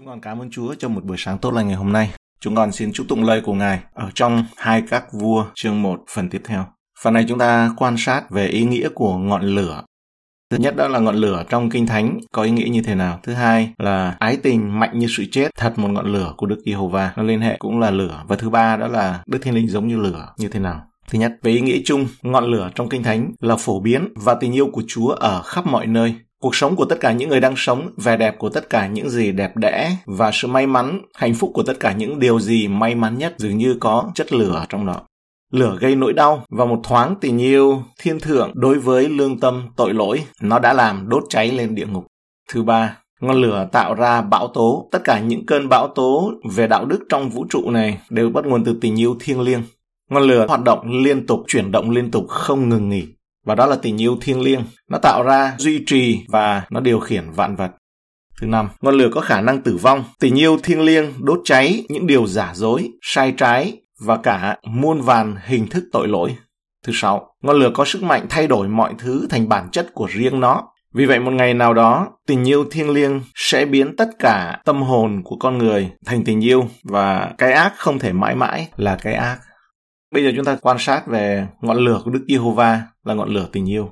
Chúng con cảm ơn Chúa cho một buổi sáng tốt lành ngày hôm nay. Chúng con xin chúc tụng lời của Ngài ở trong hai các vua chương 1 phần tiếp theo. Phần này chúng ta quan sát về ý nghĩa của ngọn lửa. Thứ nhất đó là ngọn lửa trong Kinh Thánh có ý nghĩa như thế nào. Thứ hai là ái tình mạnh như sự chết, thật một ngọn lửa của Đức Giê-hô-va. Nó liên hệ cũng là lửa. Và thứ ba đó là Đức Thiên Linh giống như lửa như thế nào. Thứ nhất, về ý nghĩa chung, ngọn lửa trong Kinh Thánh là phổ biến và tình yêu của Chúa ở khắp mọi nơi. Cuộc sống của tất cả những người đang sống, vẻ đẹp của tất cả những gì đẹp đẽ và sự may mắn, hạnh phúc của tất cả những điều gì may mắn nhất dường như có chất lửa trong đó. Lửa gây nỗi đau và một thoáng tình yêu thiên thượng đối với lương tâm tội lỗi, nó đã làm đốt cháy lên địa ngục. Thứ ba, ngọn lửa tạo ra bão tố. Tất cả những cơn bão tố về đạo đức trong vũ trụ này đều bắt nguồn từ tình yêu thiêng liêng. Ngọn lửa hoạt động liên tục, chuyển động liên tục, không ngừng nghỉ. Và đó là tình yêu thiêng liêng. Nó tạo ra, duy trì và nó điều khiển vạn vật. Thứ năm, ngọn lửa có khả năng tử vong. Tình yêu thiêng liêng đốt cháy những điều giả dối, sai trái và cả muôn vàn hình thức tội lỗi. Thứ sáu, ngọn lửa có sức mạnh thay đổi mọi thứ thành bản chất của riêng nó. Vì vậy một ngày nào đó, tình yêu thiêng liêng sẽ biến tất cả tâm hồn của con người thành tình yêu và cái ác không thể mãi mãi là cái ác. Bây giờ chúng ta quan sát về ngọn lửa của Đức Giê-hô-va là ngọn lửa tình yêu.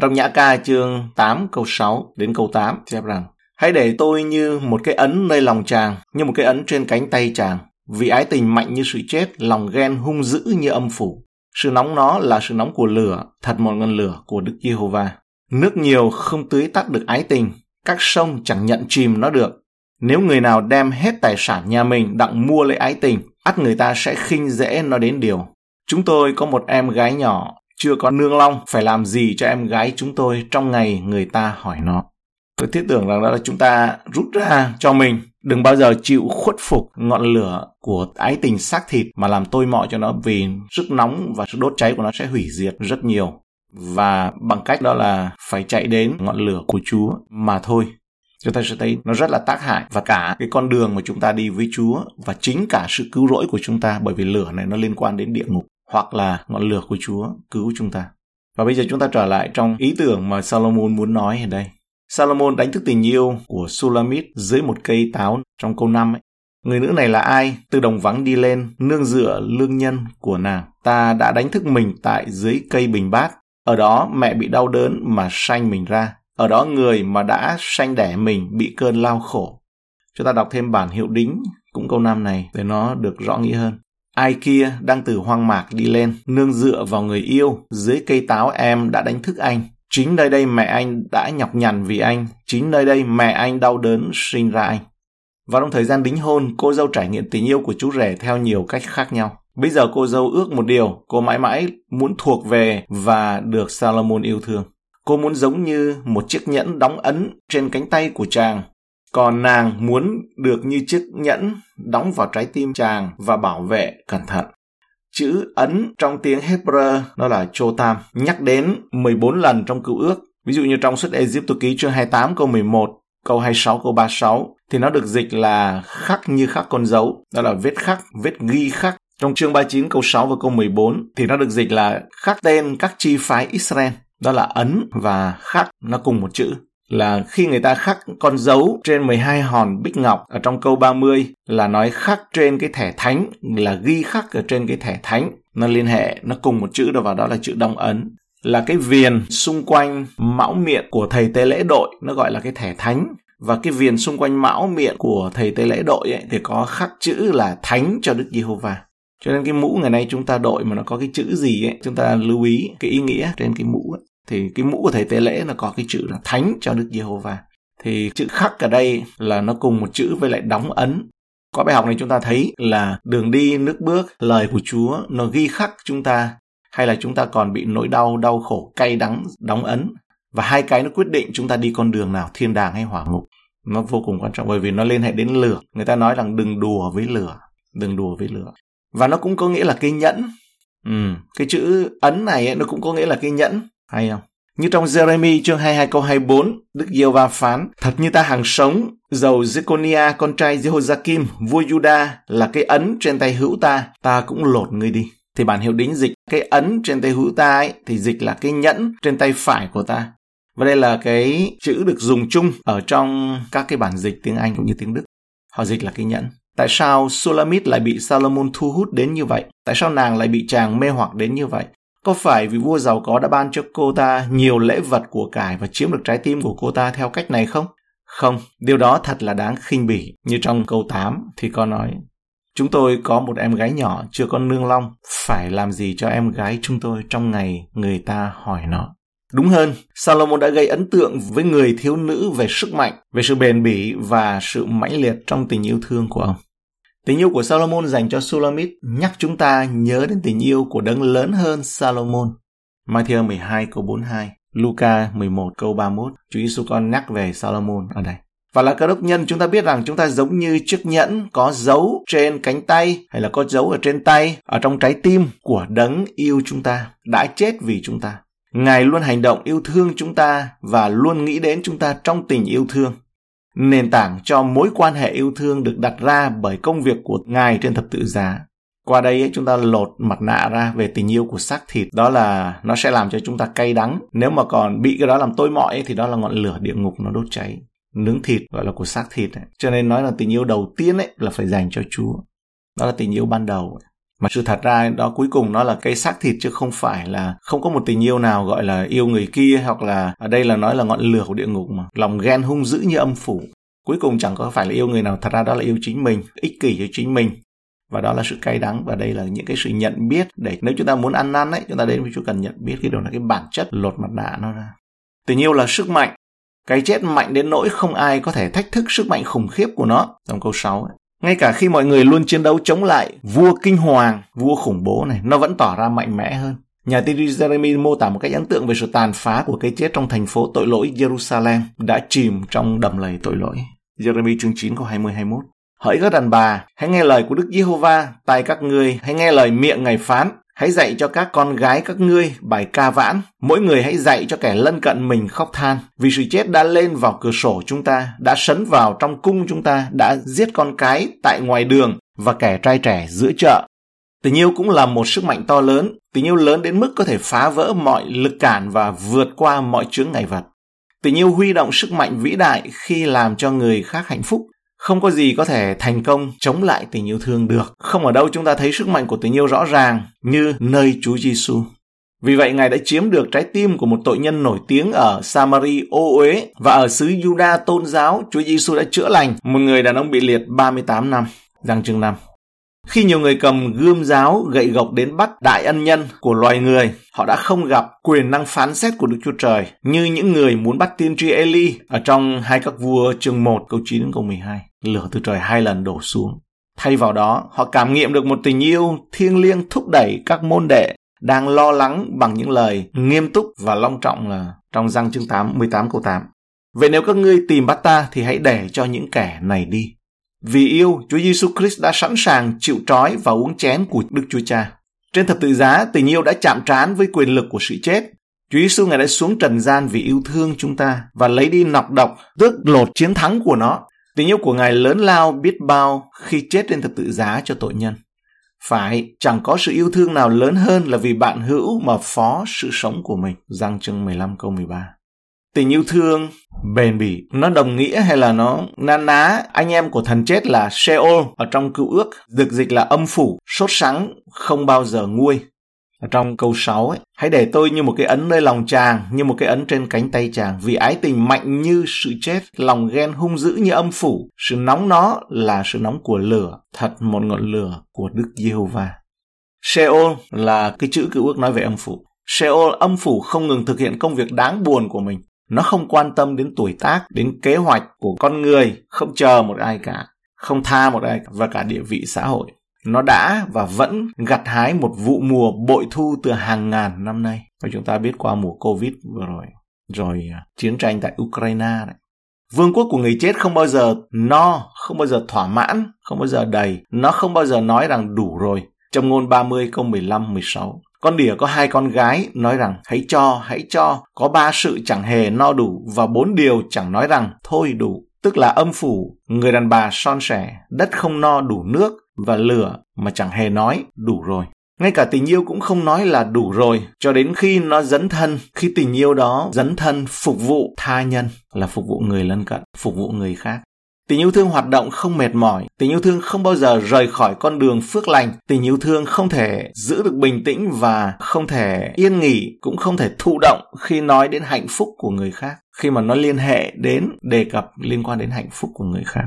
Trong Nhã ca chương 8 câu 6 đến câu 8 chép rằng Hãy để tôi như một cái ấn nơi lòng chàng, như một cái ấn trên cánh tay chàng. Vì ái tình mạnh như sự chết, lòng ghen hung dữ như âm phủ. Sự nóng nó là sự nóng của lửa, thật một ngọn lửa của Đức Giê-hô-va. Nước nhiều không tưới tắt được ái tình, các sông chẳng nhận chìm nó được. Nếu người nào đem hết tài sản nhà mình đặng mua lấy ái tình, ắt người ta sẽ khinh dễ nó đến điều. Chúng tôi có một em gái nhỏ, chưa có nương long, phải làm gì cho em gái chúng tôi trong ngày người ta hỏi nó. Tôi thiết tưởng rằng đó là chúng ta rút ra cho mình. Đừng bao giờ chịu khuất phục ngọn lửa của ái tình xác thịt mà làm tôi mọi cho nó vì sức nóng và sức đốt cháy của nó sẽ hủy diệt rất nhiều. Và bằng cách đó là phải chạy đến ngọn lửa của Chúa mà thôi. Chúng ta sẽ thấy nó rất là tác hại và cả cái con đường mà chúng ta đi với Chúa và chính cả sự cứu rỗi của chúng ta bởi vì lửa này nó liên quan đến địa ngục hoặc là ngọn lửa của Chúa cứu chúng ta. Và bây giờ chúng ta trở lại trong ý tưởng mà Salomon muốn nói ở đây. Salomon đánh thức tình yêu của Sulamit dưới một cây táo trong câu 5 ấy. Người nữ này là ai? Từ đồng vắng đi lên, nương dựa lương nhân của nàng. Ta đã đánh thức mình tại dưới cây bình bát. Ở đó mẹ bị đau đớn mà sanh mình ra. Ở đó người mà đã sanh đẻ mình bị cơn lao khổ. Chúng ta đọc thêm bản hiệu đính cũng câu 5 này để nó được rõ nghĩa hơn. Ai kia đang từ hoang mạc đi lên, nương dựa vào người yêu, dưới cây táo em đã đánh thức anh. Chính nơi đây mẹ anh đã nhọc nhằn vì anh, chính nơi đây mẹ anh đau đớn sinh ra anh. Vào trong thời gian đính hôn, cô dâu trải nghiệm tình yêu của chú rể theo nhiều cách khác nhau. Bây giờ cô dâu ước một điều, cô mãi mãi muốn thuộc về và được Salomon yêu thương. Cô muốn giống như một chiếc nhẫn đóng ấn trên cánh tay của chàng. Còn nàng muốn được như chiếc nhẫn đóng vào trái tim chàng và bảo vệ cẩn thận. Chữ ấn trong tiếng Hebrew nó là Chotam, nhắc đến 14 lần trong cựu ước. Ví dụ như trong suất Egypto ký chương 28 câu 11, câu 26 câu 36 thì nó được dịch là khắc như khắc con dấu, đó là vết khắc, vết ghi khắc. Trong chương 39 câu 6 và câu 14 thì nó được dịch là khắc tên các chi phái Israel, đó là ấn và khắc nó cùng một chữ là khi người ta khắc con dấu trên 12 hòn bích ngọc ở trong câu 30 là nói khắc trên cái thẻ thánh là ghi khắc ở trên cái thẻ thánh. Nó liên hệ nó cùng một chữ đó vào đó là chữ đông ấn. Là cái viền xung quanh mão miệng của thầy tế lễ đội nó gọi là cái thẻ thánh. Và cái viền xung quanh mão miệng của thầy tế lễ đội ấy, thì có khắc chữ là thánh cho Đức Giê-hô-va. Cho nên cái mũ ngày nay chúng ta đội mà nó có cái chữ gì ấy, chúng ta lưu ý cái ý nghĩa trên cái mũ ấy thì cái mũ của thầy tế lễ là có cái chữ là thánh cho Đức Giê-hô-va. Thì chữ khắc ở đây là nó cùng một chữ với lại đóng ấn. Qua bài học này chúng ta thấy là đường đi nước bước, lời của Chúa nó ghi khắc chúng ta hay là chúng ta còn bị nỗi đau, đau khổ, cay đắng, đóng ấn. Và hai cái nó quyết định chúng ta đi con đường nào, thiên đàng hay hỏa ngục. Nó vô cùng quan trọng bởi vì nó liên hệ đến lửa. Người ta nói rằng đừng đùa với lửa, đừng đùa với lửa. Và nó cũng có nghĩa là cái nhẫn. Ừ, cái chữ ấn này ấy, nó cũng có nghĩa là cái nhẫn hay không? Như trong Jeremy chương 22 câu 24, Đức Diêu Va phán, thật như ta hàng sống, dầu Zeconia con trai Jehoiakim, vua Juda là cái ấn trên tay hữu ta, ta cũng lột ngươi đi. Thì bản hiệu đính dịch cái ấn trên tay hữu ta ấy, thì dịch là cái nhẫn trên tay phải của ta. Và đây là cái chữ được dùng chung ở trong các cái bản dịch tiếng Anh cũng như tiếng Đức. Họ dịch là cái nhẫn. Tại sao Sulamit lại bị Salomon thu hút đến như vậy? Tại sao nàng lại bị chàng mê hoặc đến như vậy? Có phải vì vua giàu có đã ban cho cô ta nhiều lễ vật của cải và chiếm được trái tim của cô ta theo cách này không? Không, điều đó thật là đáng khinh bỉ. Như trong câu 8 thì có nói, Chúng tôi có một em gái nhỏ chưa có nương long, phải làm gì cho em gái chúng tôi trong ngày người ta hỏi nó. Đúng hơn, Salomon đã gây ấn tượng với người thiếu nữ về sức mạnh, về sự bền bỉ và sự mãnh liệt trong tình yêu thương của ông. Tình yêu của Salomon dành cho Sulamit nhắc chúng ta nhớ đến tình yêu của đấng lớn hơn Salomon. Matthew 12 câu 42, Luca 11 câu 31, Chúa Giêsu con nhắc về Salomon ở đây. Và là cơ đốc nhân chúng ta biết rằng chúng ta giống như chiếc nhẫn có dấu trên cánh tay hay là có dấu ở trên tay, ở trong trái tim của đấng yêu chúng ta, đã chết vì chúng ta. Ngài luôn hành động yêu thương chúng ta và luôn nghĩ đến chúng ta trong tình yêu thương. Nền tảng cho mối quan hệ yêu thương được đặt ra bởi công việc của Ngài trên thập tự giá. Qua đây ấy, chúng ta lột mặt nạ ra về tình yêu của xác thịt. Đó là nó sẽ làm cho chúng ta cay đắng. Nếu mà còn bị cái đó làm tôi mọi ấy, thì đó là ngọn lửa địa ngục nó đốt cháy. Nướng thịt gọi là của xác thịt. Ấy. Cho nên nói là tình yêu đầu tiên ấy là phải dành cho Chúa. Đó là tình yêu ban đầu. Ấy mà sự thật ra đó cuối cùng nó là cái xác thịt chứ không phải là không có một tình yêu nào gọi là yêu người kia hoặc là, ở đây là nói là ngọn lửa của địa ngục mà. Lòng ghen hung dữ như âm phủ. Cuối cùng chẳng có phải là yêu người nào, thật ra đó là yêu chính mình, ích kỷ cho chính mình. Và đó là sự cay đắng và đây là những cái sự nhận biết để nếu chúng ta muốn ăn năn ấy, chúng ta đến với Chúa cần nhận biết cái điều là cái bản chất lột mặt nạ nó ra. Tình yêu là sức mạnh. Cái chết mạnh đến nỗi không ai có thể thách thức sức mạnh khủng khiếp của nó. Trong câu 6 ấy. Ngay cả khi mọi người luôn chiến đấu chống lại vua kinh hoàng, vua khủng bố này, nó vẫn tỏ ra mạnh mẽ hơn. Nhà tiên tri Jeremy mô tả một cách ấn tượng về sự tàn phá của cái chết trong thành phố tội lỗi Jerusalem đã chìm trong đầm lầy tội lỗi. Jeremy chương 9 câu 20-21 Hỡi các đàn bà, hãy nghe lời của Đức Giê-hô-va, tại các ngươi, hãy nghe lời miệng Ngài phán, Hãy dạy cho các con gái các ngươi bài ca vãn. Mỗi người hãy dạy cho kẻ lân cận mình khóc than. Vì sự chết đã lên vào cửa sổ chúng ta, đã sấn vào trong cung chúng ta, đã giết con cái tại ngoài đường và kẻ trai trẻ giữa chợ. Tình yêu cũng là một sức mạnh to lớn. Tình yêu lớn đến mức có thể phá vỡ mọi lực cản và vượt qua mọi chướng ngại vật. Tình yêu huy động sức mạnh vĩ đại khi làm cho người khác hạnh phúc không có gì có thể thành công chống lại tình yêu thương được. Không ở đâu chúng ta thấy sức mạnh của tình yêu rõ ràng như nơi Chúa Giêsu. Vì vậy Ngài đã chiếm được trái tim của một tội nhân nổi tiếng ở Samari ô uế và ở xứ Juda tôn giáo Chúa Giêsu đã chữa lành một người đàn ông bị liệt 38 năm. Giang chương 5 khi nhiều người cầm gươm giáo gậy gộc đến bắt đại ân nhân của loài người, họ đã không gặp quyền năng phán xét của Đức Chúa Trời như những người muốn bắt tiên tri Eli ở trong hai các vua chương 1 câu 9 đến câu 12. Lửa từ trời hai lần đổ xuống. Thay vào đó, họ cảm nghiệm được một tình yêu thiêng liêng thúc đẩy các môn đệ đang lo lắng bằng những lời nghiêm túc và long trọng là trong răng chương 8, 18 câu 8. Vậy nếu các ngươi tìm bắt ta thì hãy để cho những kẻ này đi. Vì yêu, Chúa Giêsu Christ đã sẵn sàng chịu trói và uống chén của Đức Chúa Cha. Trên thập tự giá, tình yêu đã chạm trán với quyền lực của sự chết. Chúa Giêsu ngài đã xuống trần gian vì yêu thương chúng ta và lấy đi nọc độc, tước lột chiến thắng của nó. Tình yêu của ngài lớn lao biết bao khi chết trên thập tự giá cho tội nhân. Phải, chẳng có sự yêu thương nào lớn hơn là vì bạn hữu mà phó sự sống của mình. Giăng chương 15 câu 13 tình yêu thương bền bỉ nó đồng nghĩa hay là nó na ná anh em của thần chết là Sheol ở trong cựu ước được dịch là âm phủ sốt sắng không bao giờ nguôi ở trong câu 6 ấy, hãy để tôi như một cái ấn nơi lòng chàng, như một cái ấn trên cánh tay chàng, vì ái tình mạnh như sự chết, lòng ghen hung dữ như âm phủ, sự nóng nó là sự nóng của lửa, thật một ngọn lửa của Đức Giê-hô-va. Sheol là cái chữ cựu ước nói về âm phủ. Sheol âm phủ không ngừng thực hiện công việc đáng buồn của mình. Nó không quan tâm đến tuổi tác, đến kế hoạch của con người, không chờ một ai cả, không tha một ai cả, và cả địa vị xã hội. Nó đã và vẫn gặt hái một vụ mùa bội thu từ hàng ngàn năm nay. Và chúng ta biết qua mùa Covid vừa rồi, rồi à, chiến tranh tại Ukraine đấy. Vương quốc của người chết không bao giờ no, không bao giờ thỏa mãn, không bao giờ đầy. Nó không bao giờ nói rằng đủ rồi. Trong ngôn 30 câu 15, 16. Con đỉa có hai con gái nói rằng hãy cho, hãy cho, có ba sự chẳng hề no đủ và bốn điều chẳng nói rằng thôi đủ. Tức là âm phủ, người đàn bà son sẻ, đất không no đủ nước và lửa mà chẳng hề nói đủ rồi. Ngay cả tình yêu cũng không nói là đủ rồi, cho đến khi nó dấn thân, khi tình yêu đó dấn thân phục vụ tha nhân, là phục vụ người lân cận, phục vụ người khác. Tình yêu thương hoạt động không mệt mỏi, tình yêu thương không bao giờ rời khỏi con đường phước lành, tình yêu thương không thể giữ được bình tĩnh và không thể yên nghỉ, cũng không thể thụ động khi nói đến hạnh phúc của người khác, khi mà nó liên hệ đến đề cập liên quan đến hạnh phúc của người khác.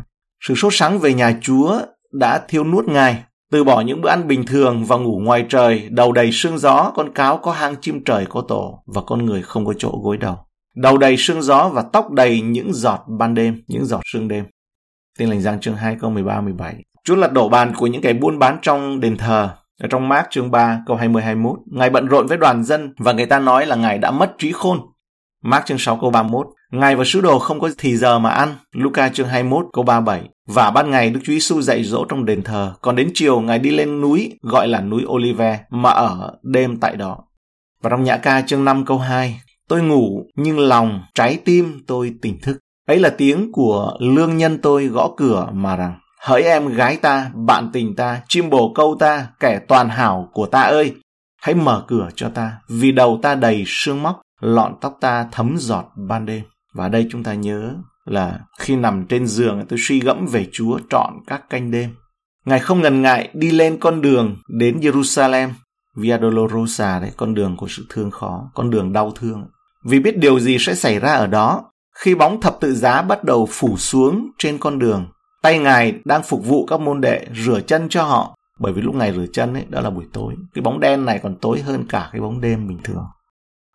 Sự sốt sắng về nhà Chúa đã thiêu nuốt Ngài, từ bỏ những bữa ăn bình thường và ngủ ngoài trời, đầu đầy sương gió, con cáo có hang chim trời có tổ và con người không có chỗ gối đầu. Đầu đầy sương gió và tóc đầy những giọt ban đêm, những giọt sương đêm. Tin lành Giang chương 2 câu 13 17. Chúa lật đổ bàn của những kẻ buôn bán trong đền thờ. Ở trong Mark chương 3 câu 20 21, Ngài bận rộn với đoàn dân và người ta nói là Ngài đã mất trí khôn. Mark chương 6 câu 31, Ngài và sứ đồ không có thì giờ mà ăn. Luca chương 21 câu 37. Và ban ngày Đức Chúa Giêsu dạy dỗ trong đền thờ, còn đến chiều Ngài đi lên núi gọi là núi Olive mà ở đêm tại đó. Và trong Nhã ca chương 5 câu 2, Tôi ngủ nhưng lòng, trái tim tôi tỉnh thức. Ấy là tiếng của lương nhân tôi gõ cửa mà rằng, hỡi em gái ta, bạn tình ta, chim bồ câu ta, kẻ toàn hảo của ta ơi, hãy mở cửa cho ta, vì đầu ta đầy sương móc, lọn tóc ta thấm giọt ban đêm. Và đây chúng ta nhớ là khi nằm trên giường tôi suy gẫm về Chúa trọn các canh đêm. Ngài không ngần ngại đi lên con đường đến Jerusalem, Via Dolorosa đấy, con đường của sự thương khó, con đường đau thương. Vì biết điều gì sẽ xảy ra ở đó, khi bóng thập tự giá bắt đầu phủ xuống trên con đường, tay Ngài đang phục vụ các môn đệ rửa chân cho họ, bởi vì lúc Ngài rửa chân ấy, đó là buổi tối. Cái bóng đen này còn tối hơn cả cái bóng đêm bình thường.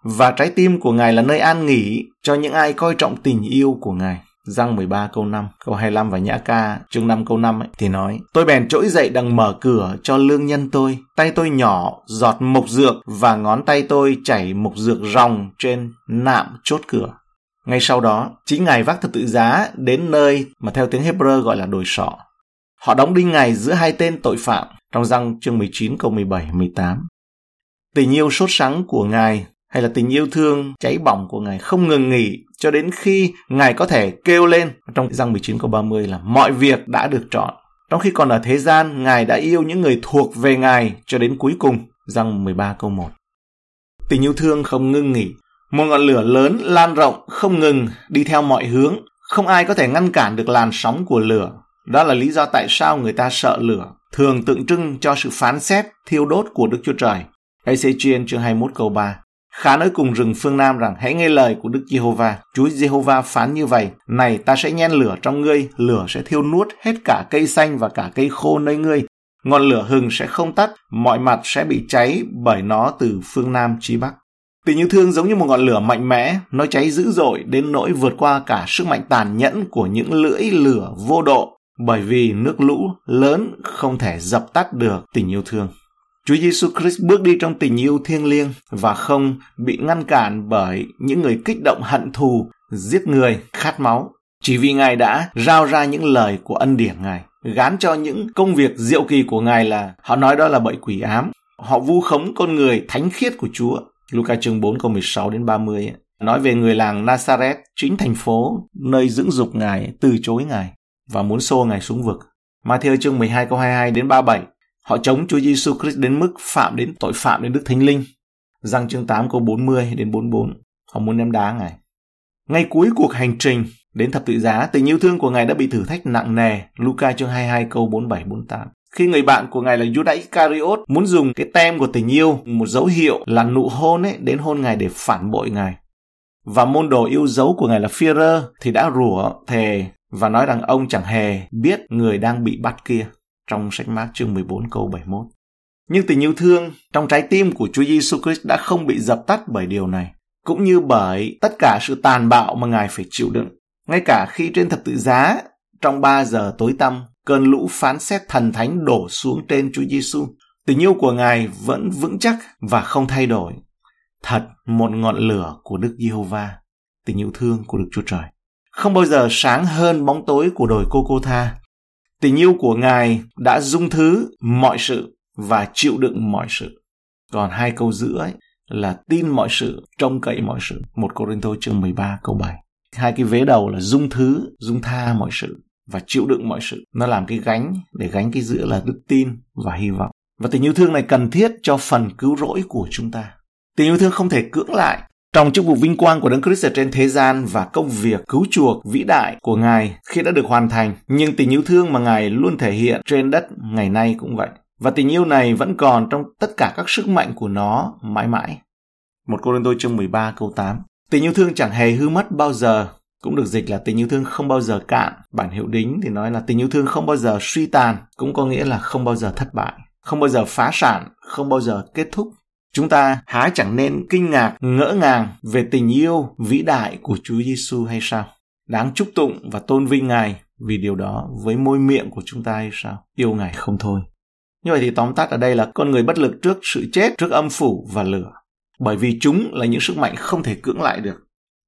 Và trái tim của Ngài là nơi an nghỉ cho những ai coi trọng tình yêu của Ngài. Răng 13 câu 5, câu 25 và Nhã ca chương 5 câu 5 ấy, thì nói Tôi bèn trỗi dậy đằng mở cửa cho lương nhân tôi, tay tôi nhỏ, giọt mộc dược và ngón tay tôi chảy mộc dược ròng trên nạm chốt cửa. Ngay sau đó, chính Ngài vác thập tự giá đến nơi mà theo tiếng Hebrew gọi là đồi sọ. Họ đóng đinh Ngài giữa hai tên tội phạm trong răng chương 19 câu 17 18. Tình yêu sốt sắng của Ngài hay là tình yêu thương cháy bỏng của Ngài không ngừng nghỉ cho đến khi Ngài có thể kêu lên trong răng 19 câu 30 là mọi việc đã được chọn. Trong khi còn ở thế gian, Ngài đã yêu những người thuộc về Ngài cho đến cuối cùng. Răng 13 câu 1. Tình yêu thương không ngưng nghỉ. Một ngọn lửa lớn lan rộng không ngừng đi theo mọi hướng. Không ai có thể ngăn cản được làn sóng của lửa. Đó là lý do tại sao người ta sợ lửa, thường tượng trưng cho sự phán xét, thiêu đốt của Đức Chúa Trời. Ezechiel chương 21 câu 3 Khá nói cùng rừng phương Nam rằng hãy nghe lời của Đức Giê-hô-va. Chúa Giê-hô-va phán như vậy, này ta sẽ nhen lửa trong ngươi, lửa sẽ thiêu nuốt hết cả cây xanh và cả cây khô nơi ngươi. Ngọn lửa hừng sẽ không tắt, mọi mặt sẽ bị cháy bởi nó từ phương Nam chí Bắc. Tình yêu thương giống như một ngọn lửa mạnh mẽ, nó cháy dữ dội đến nỗi vượt qua cả sức mạnh tàn nhẫn của những lưỡi lửa vô độ, bởi vì nước lũ lớn không thể dập tắt được tình yêu thương. Chúa Giêsu Christ bước đi trong tình yêu thiêng liêng và không bị ngăn cản bởi những người kích động hận thù, giết người, khát máu. Chỉ vì Ngài đã rao ra những lời của ân điển Ngài, gán cho những công việc diệu kỳ của Ngài là họ nói đó là bậy quỷ ám. Họ vu khống con người thánh khiết của Chúa. Luca chương 4 câu 16 đến 30 nói về người làng Nazareth, chính thành phố nơi dưỡng dục Ngài từ chối Ngài và muốn xô Ngài xuống vực. Matthew chương 12 câu 22 đến 37 Họ chống Chúa Giêsu Christ đến mức phạm đến tội phạm đến Đức Thánh Linh. Răng chương 8 câu 40 đến 44. Họ muốn ném đá Ngài. Ngay cuối cuộc hành trình đến thập tự giá, tình yêu thương của Ngài đã bị thử thách nặng nề. Luca chương 22 câu 47 48. Khi người bạn của Ngài là Judas Iscariot muốn dùng cái tem của tình yêu, một dấu hiệu là nụ hôn ấy, đến hôn Ngài để phản bội Ngài. Và môn đồ yêu dấu của Ngài là Führer thì đã rủa thề và nói rằng ông chẳng hề biết người đang bị bắt kia trong sách mát chương 14 câu 71. Nhưng tình yêu thương trong trái tim của Chúa Giêsu Christ đã không bị dập tắt bởi điều này, cũng như bởi tất cả sự tàn bạo mà Ngài phải chịu đựng. Ngay cả khi trên thập tự giá, trong 3 giờ tối tăm, cơn lũ phán xét thần thánh đổ xuống trên Chúa Giêsu, tình yêu của Ngài vẫn vững chắc và không thay đổi. Thật một ngọn lửa của Đức Giê-hô-va, tình yêu thương của Đức Chúa Trời. Không bao giờ sáng hơn bóng tối của đồi Cô Cô Tha, Tình yêu của Ngài đã dung thứ mọi sự và chịu đựng mọi sự. Còn hai câu giữa ấy là tin mọi sự, trông cậy mọi sự. Một Corinto chương 13 câu 7. Hai cái vế đầu là dung thứ, dung tha mọi sự và chịu đựng mọi sự. Nó làm cái gánh để gánh cái giữa là đức tin và hy vọng. Và tình yêu thương này cần thiết cho phần cứu rỗi của chúng ta. Tình yêu thương không thể cưỡng lại trong chức vụ vinh quang của Đấng Christ ở trên thế gian và công việc cứu chuộc vĩ đại của Ngài khi đã được hoàn thành, nhưng tình yêu thương mà Ngài luôn thể hiện trên đất ngày nay cũng vậy. Và tình yêu này vẫn còn trong tất cả các sức mạnh của nó mãi mãi. Một cô đơn tôi chương 13 câu 8 Tình yêu thương chẳng hề hư mất bao giờ, cũng được dịch là tình yêu thương không bao giờ cạn. Bản hiệu đính thì nói là tình yêu thương không bao giờ suy tàn, cũng có nghĩa là không bao giờ thất bại, không bao giờ phá sản, không bao giờ kết thúc. Chúng ta há chẳng nên kinh ngạc, ngỡ ngàng về tình yêu vĩ đại của Chúa Giêsu hay sao? Đáng chúc tụng và tôn vinh Ngài vì điều đó với môi miệng của chúng ta hay sao? Yêu Ngài không thôi. Như vậy thì tóm tắt ở đây là con người bất lực trước sự chết, trước âm phủ và lửa. Bởi vì chúng là những sức mạnh không thể cưỡng lại được.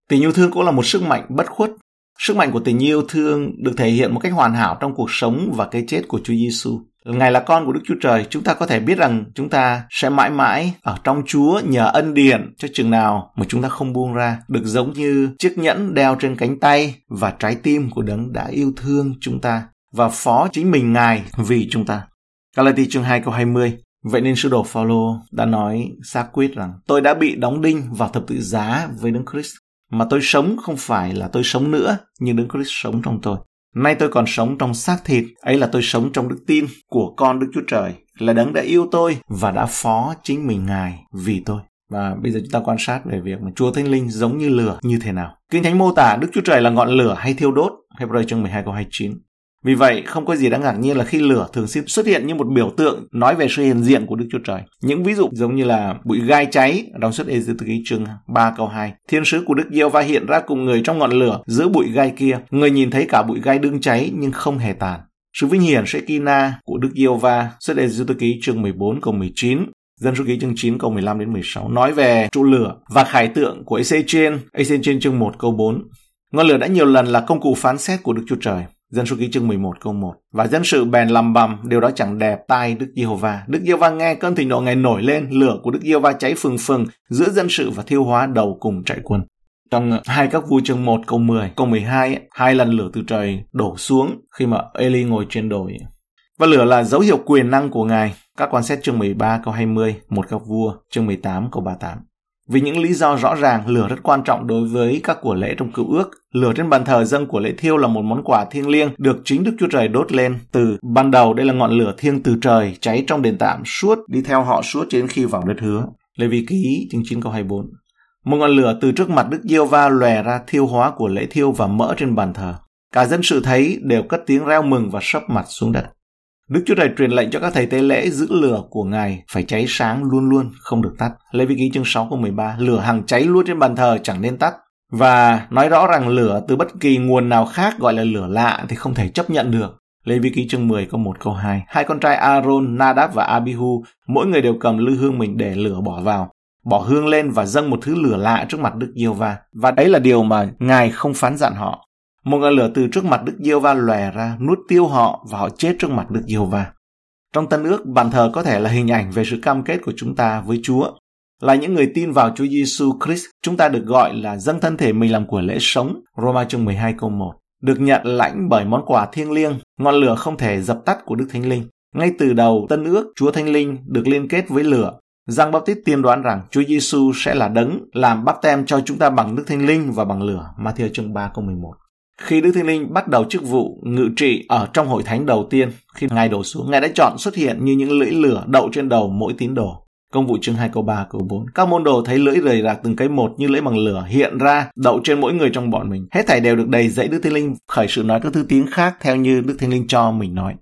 Tình yêu thương cũng là một sức mạnh bất khuất. Sức mạnh của tình yêu thương được thể hiện một cách hoàn hảo trong cuộc sống và cái chết của Chúa Giêsu. Ngài là con của Đức Chúa Trời, chúng ta có thể biết rằng chúng ta sẽ mãi mãi ở trong Chúa nhờ ân điển cho chừng nào mà chúng ta không buông ra, được giống như chiếc nhẫn đeo trên cánh tay và trái tim của đấng đã yêu thương chúng ta và phó chính mình Ngài vì chúng ta. Galati chương 2 câu 20 Vậy nên sư đồ Phaolô đã nói xác quyết rằng tôi đã bị đóng đinh vào thập tự giá với Đấng Christ mà tôi sống không phải là tôi sống nữa nhưng Đấng Christ sống trong tôi. Nay tôi còn sống trong xác thịt, ấy là tôi sống trong đức tin của con Đức Chúa Trời, là đấng đã yêu tôi và đã phó chính mình Ngài vì tôi. Và bây giờ chúng ta quan sát về việc mà Chúa Thánh Linh giống như lửa như thế nào. Kinh Thánh mô tả Đức Chúa Trời là ngọn lửa hay thiêu đốt, Hebrew chương 12 câu 29. Vì vậy, không có gì đáng ngạc nhiên là khi lửa thường xuyên xuất hiện như một biểu tượng nói về sự hiện diện của Đức Chúa Trời. Những ví dụ giống như là bụi gai cháy trong suất ê từ ký chương 3 câu 2. Thiên sứ của Đức Giêsu va hiện ra cùng người trong ngọn lửa giữa bụi gai kia. Người nhìn thấy cả bụi gai đương cháy nhưng không hề tàn. Sự vinh hiển Shekinah của Đức Giêsu va xuất ê từ ký chương 14 câu 19 Dân số ký chương 9 câu 15 đến 16 nói về trụ lửa và khải tượng của EC trên, EC trên chương 1 câu 4. Ngọn lửa đã nhiều lần là công cụ phán xét của Đức Chúa Trời. Dân số ký chương 11 câu 1. Và dân sự bèn lầm bầm, điều đó chẳng đẹp tai Đức Giê-hô-va. Đức Giê-hô-va nghe cơn thịnh nộ ngày nổi lên, lửa của Đức Giê-hô-va cháy phừng phừng giữa dân sự và thiêu hóa đầu cùng trại quân. Trong hai các vua chương 1 câu 10, câu 12, hai lần lửa từ trời đổ xuống khi mà Eli ngồi trên đồi. Và lửa là dấu hiệu quyền năng của Ngài. Các quan xét chương 13 câu 20, một các vua chương 18 câu 38. Vì những lý do rõ ràng, lửa rất quan trọng đối với các của lễ trong cựu ước. Lửa trên bàn thờ dâng của lễ thiêu là một món quà thiêng liêng được chính Đức Chúa Trời đốt lên từ ban đầu. Đây là ngọn lửa thiêng từ trời cháy trong đền tạm suốt đi theo họ suốt đến khi vào đất hứa. Lê Vi Ký chương 9 câu 24. Một ngọn lửa từ trước mặt Đức Giêsu va lòe ra thiêu hóa của lễ thiêu và mỡ trên bàn thờ. Cả dân sự thấy đều cất tiếng reo mừng và sấp mặt xuống đất. Đức Chúa Trời truyền lệnh cho các thầy tế lễ giữ lửa của Ngài phải cháy sáng luôn luôn, không được tắt. Lê Vi Ký chương 6 câu 13, lửa hàng cháy luôn trên bàn thờ chẳng nên tắt. Và nói rõ rằng lửa từ bất kỳ nguồn nào khác gọi là lửa lạ thì không thể chấp nhận được. Lê Vi Ký chương 10 câu 1 câu 2. Hai con trai Aaron, Nadab và Abihu, mỗi người đều cầm lư hương mình để lửa bỏ vào. Bỏ hương lên và dâng một thứ lửa lạ trước mặt Đức Giêsu va Và đấy là điều mà Ngài không phán dặn họ. Một ngọn lửa từ trước mặt Đức Diêu va lòe ra, nuốt tiêu họ và họ chết trước mặt Đức Diêu va. Trong Tân ước, bàn thờ có thể là hình ảnh về sự cam kết của chúng ta với Chúa. Là những người tin vào Chúa Giêsu Christ, chúng ta được gọi là dâng thân thể mình làm của lễ sống, Roma chương 12 câu 1. Được nhận lãnh bởi món quà thiêng liêng, ngọn lửa không thể dập tắt của Đức Thánh Linh. Ngay từ đầu Tân ước, Chúa Thánh Linh được liên kết với lửa. Giang Baptist tiên đoán rằng Chúa Giêsu sẽ là đấng làm báp tem cho chúng ta bằng Đức Thánh Linh và bằng lửa. Matthew chương 3 câu 11. Khi Đức Thánh Linh bắt đầu chức vụ ngự trị ở trong hội thánh đầu tiên, khi Ngài đổ xuống, Ngài đã chọn xuất hiện như những lưỡi lửa đậu trên đầu mỗi tín đồ. Công vụ chương 2 câu 3 câu 4. Các môn đồ thấy lưỡi rời rạc từng cái một như lưỡi bằng lửa hiện ra đậu trên mỗi người trong bọn mình. Hết thảy đều được đầy dẫy Đức Thánh Linh khởi sự nói các thứ tiếng khác theo như Đức Thánh Linh cho mình nói.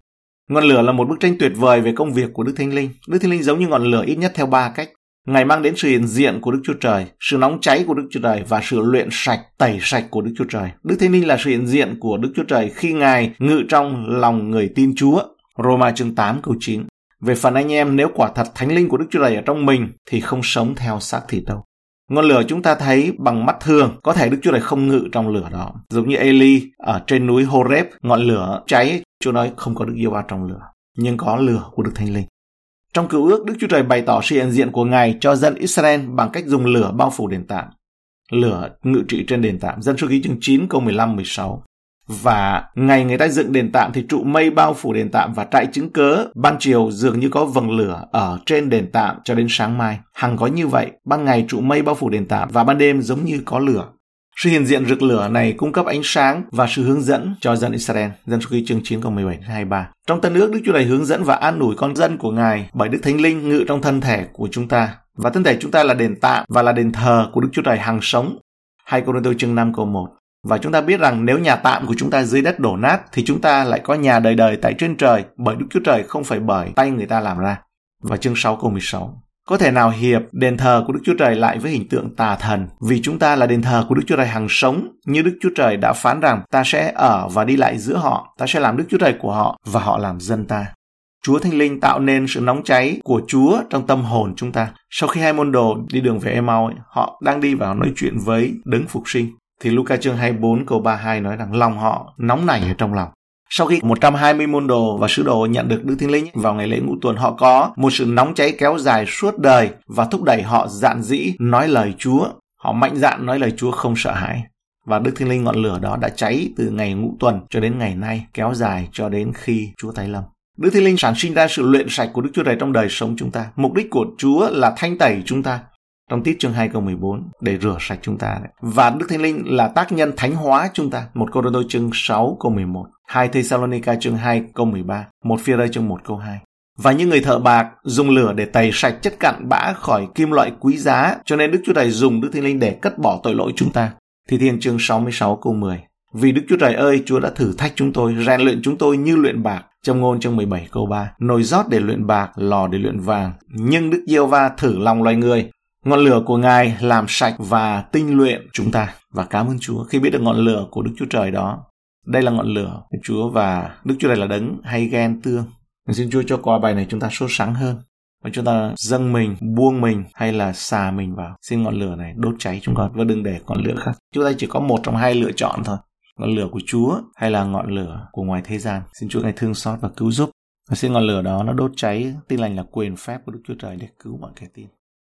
Ngọn lửa là một bức tranh tuyệt vời về công việc của Đức Thánh Linh. Đức Thánh Linh giống như ngọn lửa ít nhất theo ba cách. Ngài mang đến sự hiện diện của Đức Chúa Trời, sự nóng cháy của Đức Chúa Trời và sự luyện sạch, tẩy sạch của Đức Chúa Trời. Đức Thánh Linh là sự hiện diện của Đức Chúa Trời khi Ngài ngự trong lòng người tin Chúa. Roma chương 8 câu 9. Về phần anh em, nếu quả thật Thánh Linh của Đức Chúa Trời ở trong mình thì không sống theo xác thịt đâu. Ngọn lửa chúng ta thấy bằng mắt thường, có thể Đức Chúa Trời không ngự trong lửa đó. Giống như Eli ở trên núi Horeb, ngọn lửa cháy, Chúa nói không có Đức Yêu Va trong lửa, nhưng có lửa của Đức Thánh Linh. Trong cựu ước, Đức Chúa Trời bày tỏ sự hiện diện của Ngài cho dân Israel bằng cách dùng lửa bao phủ đền tạm. Lửa ngự trị trên đền tạm. Dân số ký chương 9 câu 15-16. Và ngày người ta dựng đền tạm thì trụ mây bao phủ đền tạm và trại chứng cớ. Ban chiều dường như có vầng lửa ở trên đền tạm cho đến sáng mai. Hằng có như vậy, ban ngày trụ mây bao phủ đền tạm và ban đêm giống như có lửa. Sự hiện diện rực lửa này cung cấp ánh sáng và sự hướng dẫn cho dân Israel. Dân số ký chương 9 câu 17 23. Trong tân ước, Đức Chúa Trời hướng dẫn và an ủi con dân của Ngài bởi Đức Thánh Linh ngự trong thân thể của chúng ta. Và thân thể chúng ta là đền tạm và là đền thờ của Đức Chúa Trời hàng sống. Hai Cô tôi chương 5 câu 1. Và chúng ta biết rằng nếu nhà tạm của chúng ta dưới đất đổ nát thì chúng ta lại có nhà đời đời tại trên trời bởi Đức Chúa Trời không phải bởi tay người ta làm ra. Và chương 6 câu 16. Có thể nào hiệp đền thờ của Đức Chúa Trời lại với hình tượng tà thần vì chúng ta là đền thờ của Đức Chúa Trời hằng sống như Đức Chúa Trời đã phán rằng ta sẽ ở và đi lại giữa họ, ta sẽ làm Đức Chúa Trời của họ và họ làm dân ta. Chúa Thánh Linh tạo nên sự nóng cháy của Chúa trong tâm hồn chúng ta. Sau khi hai môn đồ đi đường về Emau, họ đang đi vào nói chuyện với đấng phục sinh. Thì Luca chương 24 câu 32 nói rằng lòng họ nóng nảy ở trong lòng. Sau khi 120 môn đồ và sứ đồ nhận được Đức Thánh Linh vào ngày lễ ngũ tuần, họ có một sự nóng cháy kéo dài suốt đời và thúc đẩy họ dạn dĩ nói lời Chúa. Họ mạnh dạn nói lời Chúa không sợ hãi. Và Đức Thánh Linh ngọn lửa đó đã cháy từ ngày ngũ tuần cho đến ngày nay, kéo dài cho đến khi Chúa tái lâm. Đức Thánh Linh sản sinh ra sự luyện sạch của Đức Chúa Trời trong đời sống chúng ta. Mục đích của Chúa là thanh tẩy chúng ta. Trong tiết chương 2 câu 14 để rửa sạch chúng ta. Đấy. Và Đức Thánh Linh là tác nhân thánh hóa chúng ta. Một câu đôi chương 6 câu 11. 2 Thessalonica chương 2 câu 13. Một phi rơi chương 1 câu 2. Và những người thợ bạc dùng lửa để tẩy sạch chất cặn bã khỏi kim loại quý giá, cho nên Đức Chúa Trời dùng Đức Thánh Linh để cất bỏ tội lỗi chúng ta. Thi Thiên chương 66 câu 10. Vì Đức Chúa Trời ơi, Chúa đã thử thách chúng tôi, rèn luyện chúng tôi như luyện bạc. Trong ngôn chương 17 câu 3, nồi rót để luyện bạc, lò để luyện vàng. Nhưng Đức Diêu Va thử lòng loài người. Ngọn lửa của Ngài làm sạch và tinh luyện chúng ta. Và cảm ơn Chúa khi biết được ngọn lửa của Đức Chúa Trời đó. Đây là ngọn lửa của Chúa và Đức Chúa Trời là đấng hay ghen tương. Xin Chúa cho qua bài này chúng ta sốt sáng hơn và chúng ta dâng mình, buông mình hay là xà mình vào. Xin ngọn lửa này đốt cháy chúng con và đừng để ngọn lửa khác. Chúng ta chỉ có một trong hai lựa chọn thôi ngọn lửa của Chúa hay là ngọn lửa của ngoài thế gian. Xin Chúa ngài thương xót và cứu giúp. Và xin ngọn lửa đó nó đốt cháy tin lành là quyền phép của Đức Chúa Trời để cứu mọi kẻ tin.